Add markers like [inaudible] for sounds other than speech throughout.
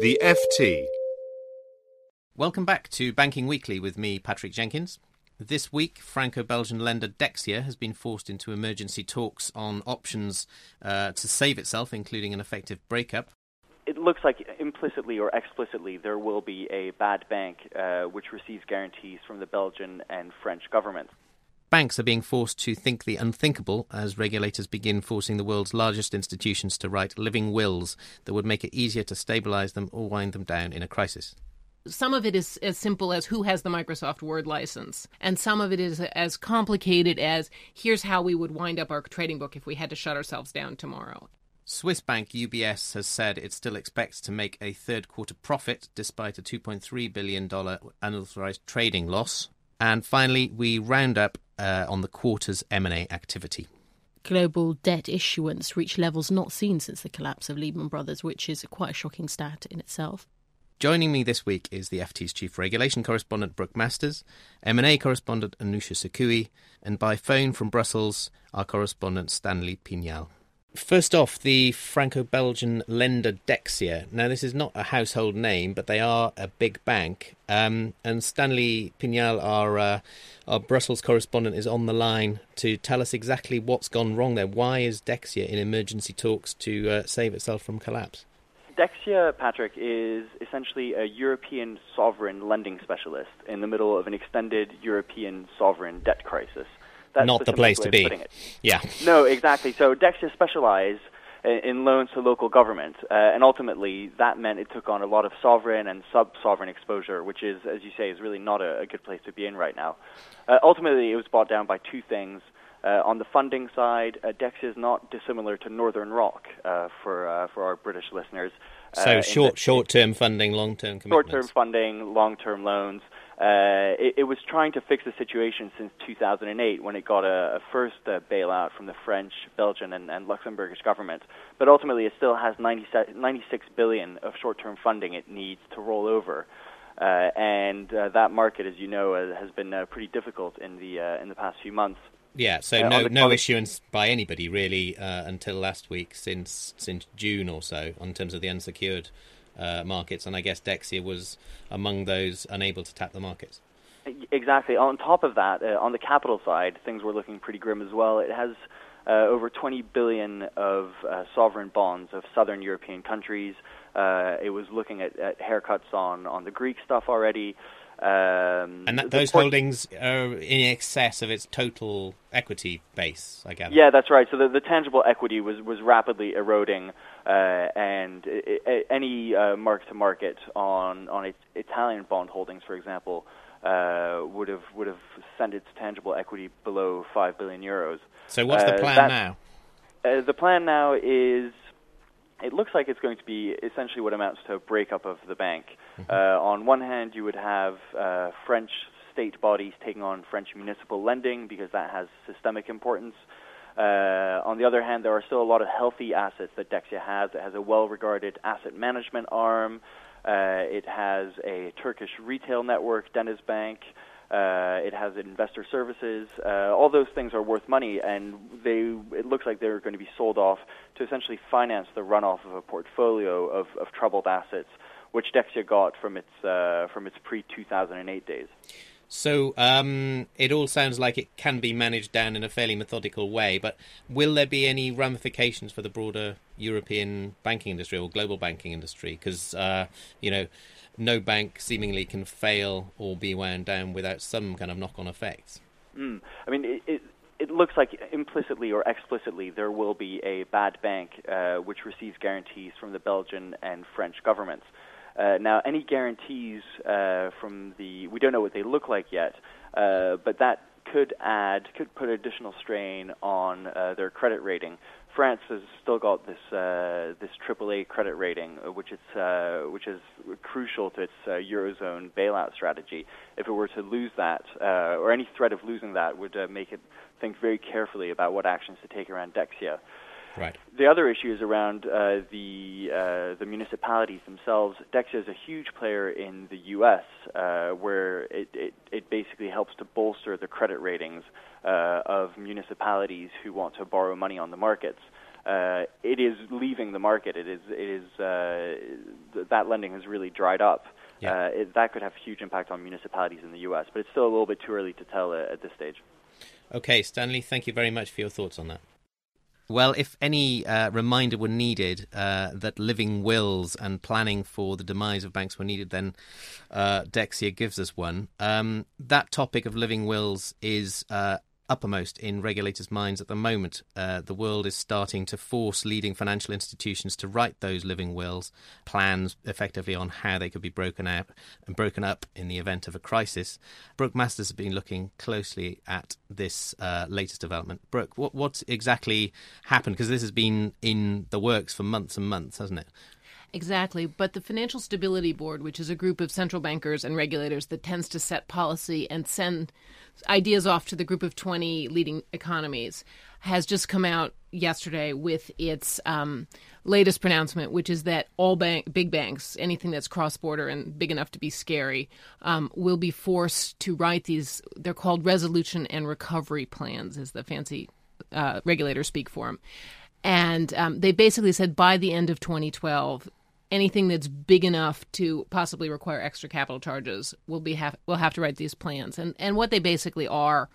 The FT. Welcome back to Banking Weekly with me, Patrick Jenkins. This week, Franco Belgian lender Dexia has been forced into emergency talks on options uh, to save itself, including an effective breakup. It looks like implicitly or explicitly there will be a bad bank uh, which receives guarantees from the Belgian and French governments. Banks are being forced to think the unthinkable as regulators begin forcing the world's largest institutions to write living wills that would make it easier to stabilize them or wind them down in a crisis. Some of it is as simple as who has the Microsoft Word license, and some of it is as complicated as here's how we would wind up our trading book if we had to shut ourselves down tomorrow. Swiss bank UBS has said it still expects to make a third quarter profit despite a $2.3 billion unauthorized trading loss. And finally, we round up uh, on the quarter's M&A activity. Global debt issuance reached levels not seen since the collapse of Lehman Brothers, which is quite a shocking stat in itself. Joining me this week is the FT's chief regulation correspondent Brooke Masters, M&A correspondent Anousha Sakoui, and by phone from Brussels, our correspondent Stanley Pignal. First off, the Franco Belgian lender Dexia. Now, this is not a household name, but they are a big bank. Um, and Stanley Pignal, our, uh, our Brussels correspondent, is on the line to tell us exactly what's gone wrong there. Why is Dexia in emergency talks to uh, save itself from collapse? Dexia, Patrick, is essentially a European sovereign lending specialist in the middle of an extended European sovereign debt crisis. That's not the, place to be. Yeah. No, exactly. So Dexia specialize in loans to local government, uh, and ultimately that meant it took on a lot of sovereign and sub-sovereign exposure, which is, as you say, is really not a, a good place to be in right now. Uh, ultimately, it was brought down by two things. Uh, on the funding side, uh, Dexia is not dissimilar to Northern Rock uh, for uh, for our British listeners. so short short term funding, long term commitments. Short term funding, long term loans. Uh, it, it, was trying to fix the situation since 2008 when it got a, a first uh, bailout from the French, Belgian, and, and Luxembourgish governments. But ultimately, it still has 96 billion of short-term funding it needs to roll over. Uh, and uh, that market, as you know, uh, has been uh, pretty difficult in the in the past few months. Yeah, so no no issuance by anybody really until last week, since since June or so, in terms of the unsecured uh, markets, and I guess Dexia was among those unable to tap the markets. Exactly. On top of that, uh, on the capital side, things were looking pretty grim as well. It has uh, over 20 billion of uh, sovereign bonds of southern European countries. Uh, it was looking at, at haircuts on, on the Greek stuff already. Um, and that, those port- holdings are in excess of its total equity base, I gather. Yeah, that's right. So the, the tangible equity was, was rapidly eroding, uh, and it, it, any uh, mark to market on on its Italian bond holdings, for example, uh, would have would have sent its tangible equity below five billion euros. So what's the uh, plan that, now? Uh, the plan now is it looks like it's going to be essentially what amounts to a breakup of the bank. Mm-hmm. Uh, on one hand, you would have uh, French state bodies taking on French municipal lending because that has systemic importance. Uh, on the other hand, there are still a lot of healthy assets that Dexia has. It has a well-regarded asset management arm. Uh, it has a Turkish retail network, DenizBank. Uh, it has investor services. Uh, all those things are worth money, and they it looks like they're going to be sold off to essentially finance the runoff of a portfolio of, of troubled assets, which Dexia got from its uh, from its pre 2008 days. So um, it all sounds like it can be managed down in a fairly methodical way, but will there be any ramifications for the broader European banking industry or global banking industry? Because uh, you know no bank seemingly can fail or be wound down without some kind of knock-on effects. Mm. I mean, it, it, it, looks like implicitly or explicitly there will be a bad bank uh, which receives guarantees from the Belgian and French governments. Uh, now, any guarantees uh, from the we don't know what they look like yet, uh, but that could add could put additional strain on uh, their credit rating. France has still got this uh, this AAA credit rating, uh, which is uh, which is crucial to its eurozone bailout strategy. If it were to lose that, or any threat of losing that, would make it think very carefully about what actions to take around Dexia. Right. The other issue is around uh, the uh, the municipalities themselves. Dexia is a huge player in the U.S., uh, where it, it, it basically helps to bolster the credit ratings uh, of municipalities who want to borrow money on the markets. Uh, it is leaving the market. It is it is uh, th- that lending has really dried up. Yeah. It, that could have huge impact on municipalities in the U.S., but it's still a little bit too early to tell at this stage. Okay, Stanley, thank you very much for your thoughts on that. Well, if any uh, reminder were needed uh, that living wills and planning for the demise of banks were needed, then uh, Dexia gives us one. Um, that topic of living wills is uh, uppermost in regulators' minds at the moment. Uh, the world is starting to force leading financial institutions to write those living wills, plans effectively on how they could be broken up and broken up in the event of a crisis. Brooke Masters has been looking closely at this uh, latest development. Brooke, what what's exactly happened? Because this has been in the works for months and months, hasn't it? Exactly. But the Financial Stability Board, which is a group of central bankers and regulators that tends to set policy and send ideas off to the group of 20 leading economies, has just come out yesterday with its um, latest pronouncement, which is that all bank, big banks, anything that's cross border and big enough to be scary, um, will be forced to write these. They're called resolution and recovery plans, as the fancy uh, regulators speak for them. And um, they basically said by the end of 2012, anything that's big enough to possibly require extra capital charges will be have will have to write these plans. And and what they basically are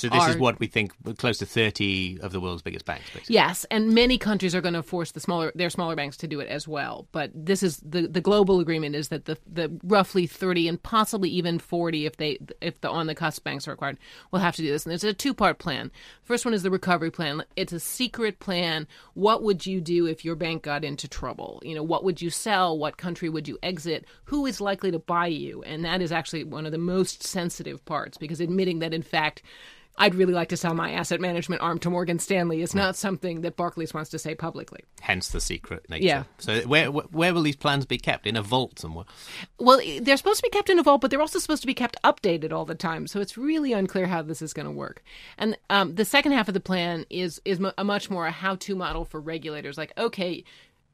So this are- is what we think close to 30 of the world's biggest banks, basically. Yes, and many countries are going to force the smaller their smaller banks to do it as well. But this is the the global agreement is that the the roughly thirty and possibly even forty if they if the on the cusp banks are required will have to do this. And there's a two part plan. First one is the recovery plan. It's a secret plan. What would you do if your bank got into trouble? You know, what would you sell? What country would you exit? Who is likely to buy you? And that is actually one of the most sensitive parts because admitting that in fact I'd really like to sell my asset management arm to Morgan Stanley is not something that Barclays wants to say publicly. Hence the secret nature. Yeah. So where where will these plans be kept? In a vault somewhere? Well, they're supposed to be kept in a vault, but they're also supposed to be kept updated all the time. So it's really unclear how this is going to work. And um, the second half of the plan is is a much more a how-to model for regulators. Like, okay,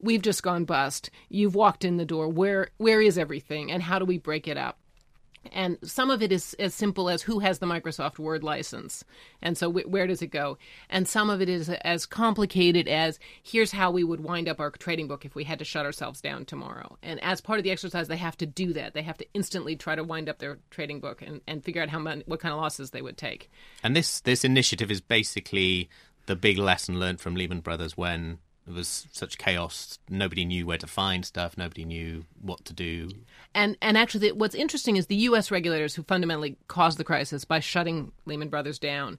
we've just gone bust. You've walked in the door. Where where is everything, and how do we break it up? And some of it is as simple as who has the Microsoft Word license, and so wh- where does it go? And some of it is as complicated as here's how we would wind up our trading book if we had to shut ourselves down tomorrow. And as part of the exercise, they have to do that. They have to instantly try to wind up their trading book and, and figure out how much, what kind of losses they would take. And this this initiative is basically the big lesson learned from Lehman Brothers when there was such chaos. Nobody knew where to find stuff. Nobody knew what to do. And and actually, what's interesting is the U.S. regulators who fundamentally caused the crisis by shutting Lehman Brothers down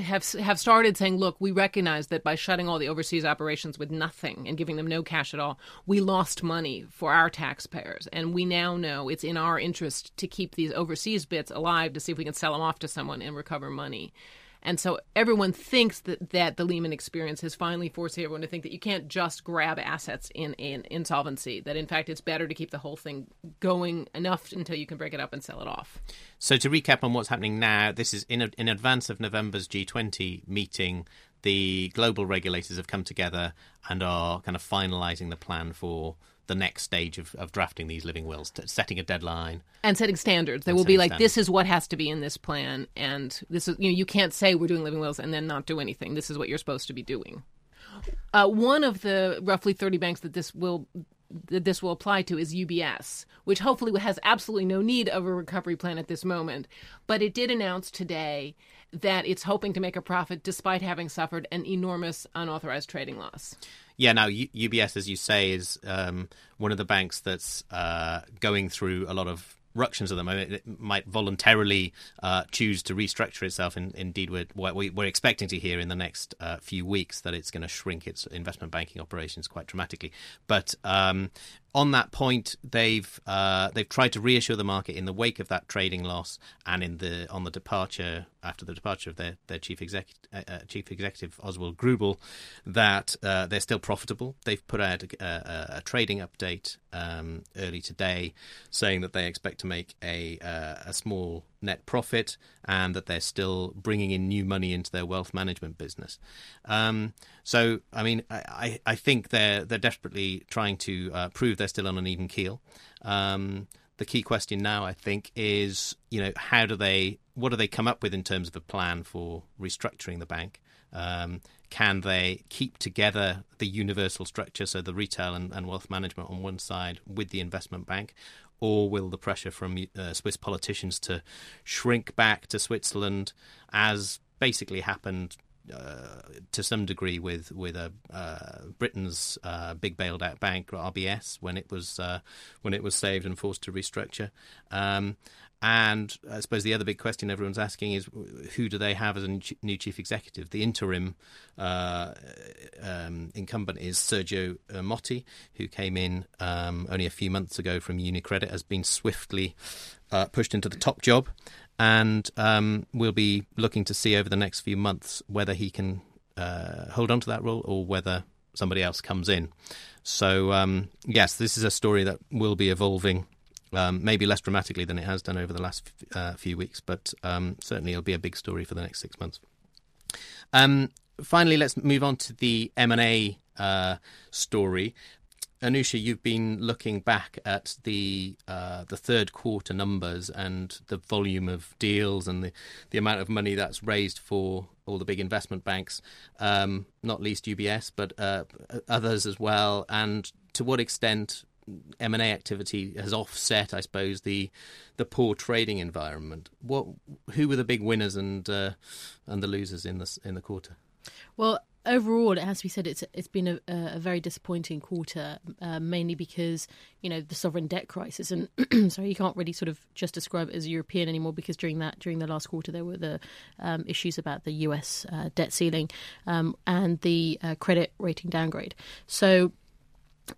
have have started saying, look, we recognize that by shutting all the overseas operations with nothing and giving them no cash at all, we lost money for our taxpayers, and we now know it's in our interest to keep these overseas bits alive to see if we can sell them off to someone and recover money. And so everyone thinks that, that the Lehman experience has finally forced everyone to think that you can't just grab assets in, in insolvency, that in fact it's better to keep the whole thing going enough until you can break it up and sell it off. So to recap on what's happening now, this is in in advance of November's G20 meeting. The global regulators have come together and are kind of finalising the plan for the next stage of, of drafting these living wills, setting a deadline. and setting standards. They will be like, standards. this is what has to be in this plan, and this is you know you can't say we're doing living wills and then not do anything. This is what you're supposed to be doing. Uh, one of the roughly 30 banks that this will that this will apply to is UBS, which hopefully has absolutely no need of a recovery plan at this moment. But it did announce today that it's hoping to make a profit despite having suffered an enormous unauthorized trading loss. Yeah, now UBS, as you say, is um, one of the banks that's uh, going through a lot of ructions at the moment. It might voluntarily uh, choose to restructure itself. And indeed, we're, we're expecting to hear in the next uh, few weeks that it's going to shrink its investment banking operations quite dramatically. But um, on that point, they've uh, they've tried to reassure the market in the wake of that trading loss and in the on the departure after the departure of their their chief executive uh, uh, chief executive Oswald Grubel that uh, they're still profitable. They've put out a, a, a trading update um, early today saying that they expect to make a uh, a small net profit and that they're still bringing in new money into their wealth management business. Um, so, I mean, I, I think they're they're desperately trying to uh, prove they're still on an even keel. Um, the key question now, I think, is you know how do they what do they come up with in terms of a plan for restructuring the bank? Um, can they keep together the universal structure, so the retail and, and, wealth management on one side with the investment bank, or will the pressure from uh, Swiss politicians to shrink back to Switzerland, as basically happened uh, to some degree with with a uh, Britain's uh, big bailed out bank RBS when it was uh, when it was saved and forced to restructure. Um, and I suppose the other big question everyone's asking is who do they have as a new chief executive? The interim uh, um, incumbent is Sergio Ermotti, who came in um, only a few months ago from UniCredit, has been swiftly uh, pushed into the top job, and um, we'll be looking to see over the next few months whether he can uh, hold on to that role or whether somebody else comes in. So, um, yes, this is a story that will be evolving um, maybe less dramatically than it has done over the last uh, few weeks, but um, certainly it'll be a big story for the next six months. Um, finally, let's move on to the M and A uh, story. Anousha, you've been looking back at the uh, the third quarter numbers and the volume of deals and the, the amount of money that's raised for all the big investment banks, um, not least UBS, but uh, others as well, and to what extent M and A activity has offset, I suppose, the the poor trading environment. What who were the big winners and uh, and the losers in the in the quarter? Well, overall, it has to be said it's it's been a, a very disappointing quarter, uh, mainly because you know the sovereign debt crisis, and [clears throat] so you can't really sort of just describe it as European anymore because during that during the last quarter there were the um, issues about the U.S. Uh, debt ceiling um, and the uh, credit rating downgrade. So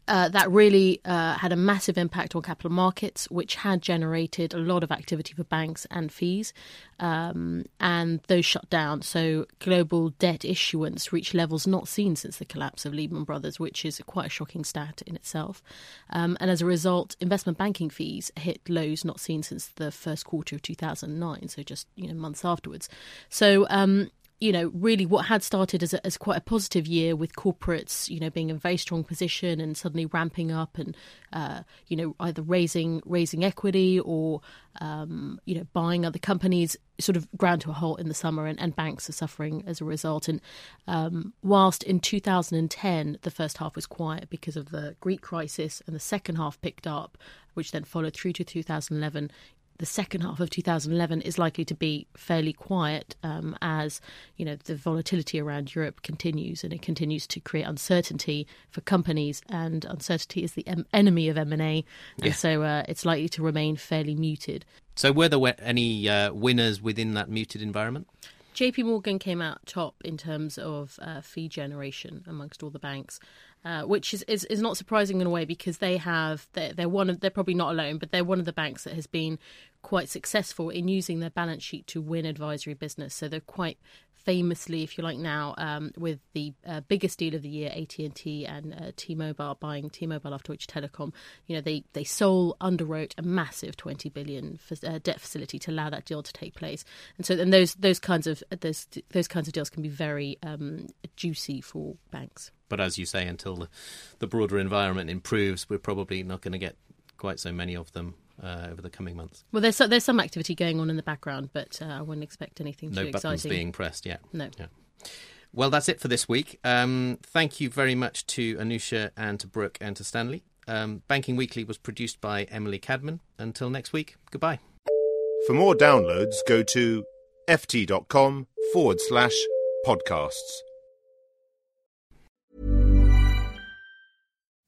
uh, that really uh, had a massive impact on capital markets, which had generated a lot of activity for banks and fees, um, and those shut down. So global debt issuance reached levels not seen since the collapse of Lehman Brothers, which is quite a shocking stat in itself. Um, and as a result, investment banking fees hit lows not seen since the first quarter of 2009, so just you know months afterwards. So um, you know, really what had started as, a, as quite a positive year with corporates, you know, being in a very strong position and suddenly ramping up and, uh, you know, either raising raising equity or, um, you know, buying other companies, sort of ground to a halt in the summer, and, and banks are suffering as a result. And um, whilst in 2010 the first half was quiet because of the Greek crisis, and the second half picked up, which then followed through to 2011 the second half of 2011 is likely to be fairly quiet um, as you know the volatility around Europe continues and it continues to create uncertainty for companies and uncertainty is the em- enemy of M&A and yeah. so uh, it's likely to remain fairly muted. So were there any uh, winners within that muted environment? JP Morgan came out top in terms of uh, fee generation amongst all the banks. Uh, which is, is, is not surprising in a way because they have they're, they're one of they're probably not alone, but they're one of the banks that has been quite successful in using their balance sheet to win advisory business. So they're quite famously, if you like, now um, with the uh, biggest deal of the year, AT and T and uh, T-Mobile buying T-Mobile after Deutsche Telekom. You know, they they sole underwrote a massive twenty billion for, uh, debt facility to allow that deal to take place. And so, and those those kinds of those those kinds of deals can be very um, juicy for banks. But as you say, until the, the broader environment improves, we're probably not going to get quite so many of them uh, over the coming months. Well, there's so, there's some activity going on in the background, but uh, I wouldn't expect anything no too buttons being pressed yet. No. Yeah. Well, that's it for this week. Um, thank you very much to Anousha and to Brooke and to Stanley. Um, Banking Weekly was produced by Emily Cadman. Until next week, goodbye. For more downloads, go to ft.com forward slash podcasts.